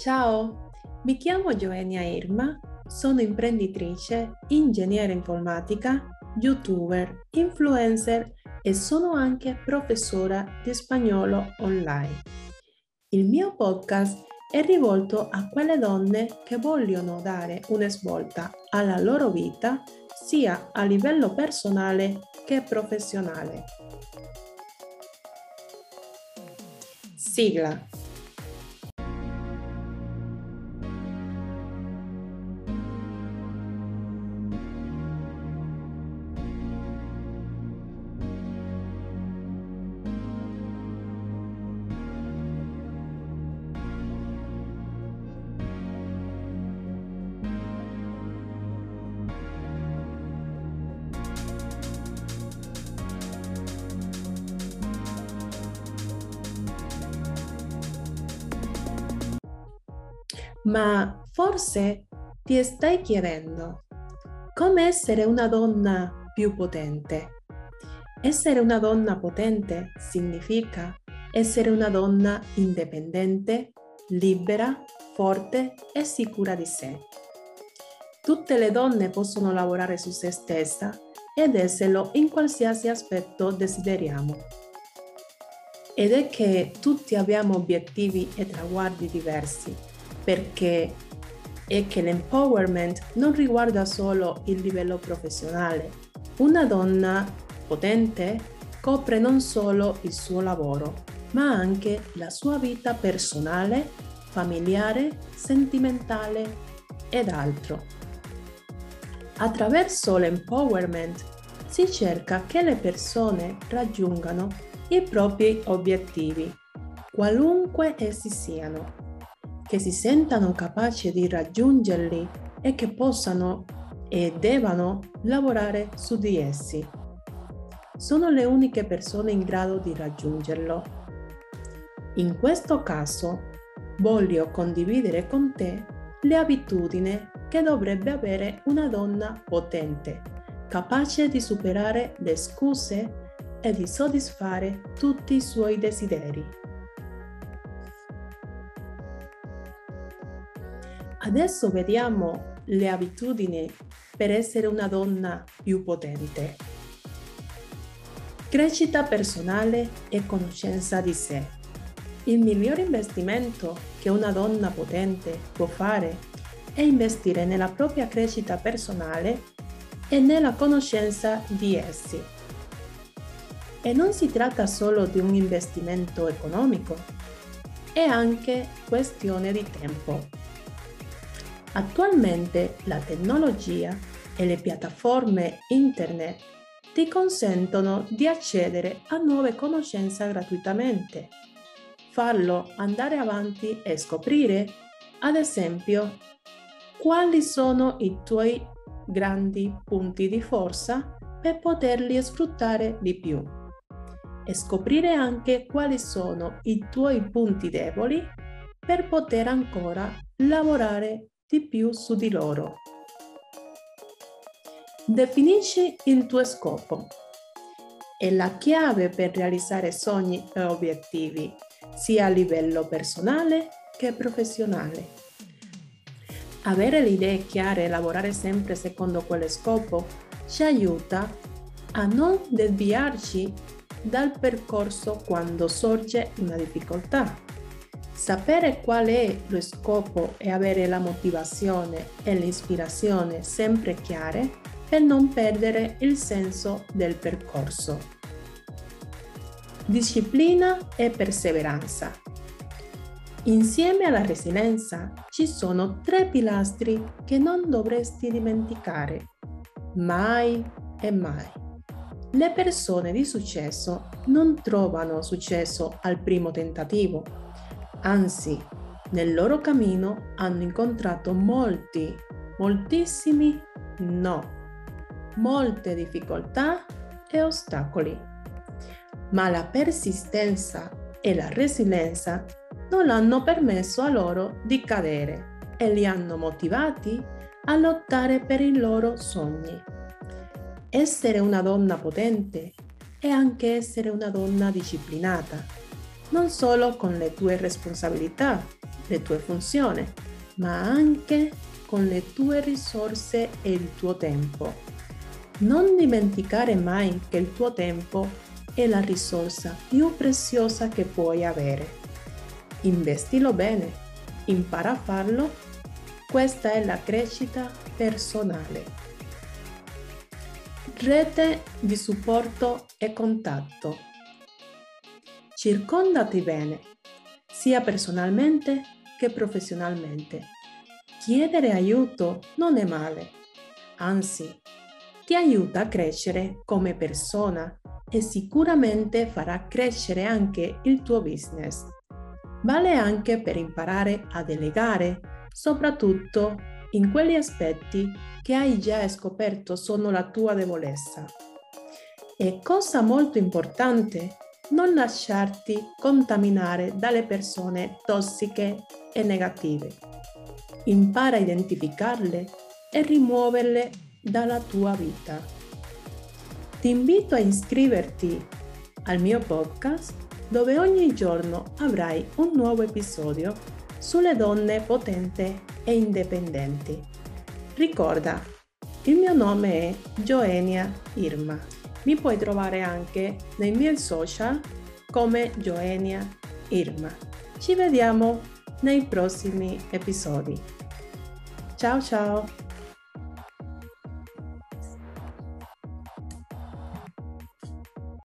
Ciao, mi chiamo Joenia Irma, sono imprenditrice, ingegnere informatica, youtuber, influencer e sono anche professora di spagnolo online. Il mio podcast è rivolto a quelle donne che vogliono dare una svolta alla loro vita sia a livello personale che professionale. Sigla Ma forse ti stai chiedendo come essere una donna più potente. Essere una donna potente significa essere una donna indipendente, libera, forte e sicura di sé. Tutte le donne possono lavorare su se stessa ed esserlo in qualsiasi aspetto desideriamo. Ed è che tutti abbiamo obiettivi e traguardi diversi perché è che l'empowerment non riguarda solo il livello professionale. Una donna potente copre non solo il suo lavoro, ma anche la sua vita personale, familiare, sentimentale ed altro. Attraverso l'empowerment si cerca che le persone raggiungano i propri obiettivi, qualunque essi siano che si sentano capaci di raggiungerli e che possano e devono lavorare su di essi. Sono le uniche persone in grado di raggiungerlo. In questo caso voglio condividere con te le abitudini che dovrebbe avere una donna potente, capace di superare le scuse e di soddisfare tutti i suoi desideri. Adesso vediamo le abitudini per essere una donna più potente. Crescita personale e conoscenza di sé. Il miglior investimento che una donna potente può fare è investire nella propria crescita personale e nella conoscenza di essi. E non si tratta solo di un investimento economico, è anche questione di tempo. Attualmente la tecnologia e le piattaforme internet ti consentono di accedere a nuove conoscenze gratuitamente. Farlo andare avanti e scoprire, ad esempio, quali sono i tuoi grandi punti di forza per poterli sfruttare di più e scoprire anche quali sono i tuoi punti deboli per poter ancora lavorare di più su di loro. Definisci il tuo scopo. È la chiave per realizzare sogni e obiettivi, sia a livello personale che professionale. Avere le idee chiare e lavorare sempre secondo quel scopo ci aiuta a non deviarci dal percorso quando sorge una difficoltà Sapere qual è lo scopo e avere la motivazione e l'ispirazione sempre chiare per non perdere il senso del percorso. Disciplina e perseveranza. Insieme alla resilienza ci sono tre pilastri che non dovresti dimenticare, mai e mai. Le persone di successo non trovano successo al primo tentativo, Anzi, nel loro cammino hanno incontrato molti, moltissimi no, molte difficoltà e ostacoli. Ma la persistenza e la resilienza non hanno permesso a loro di cadere e li hanno motivati a lottare per i loro sogni. Essere una donna potente è anche essere una donna disciplinata non solo con le tue responsabilità, le tue funzioni, ma anche con le tue risorse e il tuo tempo. Non dimenticare mai che il tuo tempo è la risorsa più preziosa che puoi avere. Investilo bene, impara a farlo. Questa è la crescita personale. Rete di supporto e contatto. Circondati bene, sia personalmente che professionalmente. Chiedere aiuto non è male, anzi, ti aiuta a crescere come persona e sicuramente farà crescere anche il tuo business. Vale anche per imparare a delegare, soprattutto in quegli aspetti che hai già scoperto sono la tua debolezza. E cosa molto importante, non lasciarti contaminare dalle persone tossiche e negative. Impara a identificarle e rimuoverle dalla tua vita. Ti invito a iscriverti al mio podcast dove ogni giorno avrai un nuovo episodio sulle donne potenti e indipendenti. Ricorda, il mio nome è Joenia Irma. Mi puoi trovare anche nei miei social come Joenia Irma. Ci vediamo nei prossimi episodi. Ciao ciao!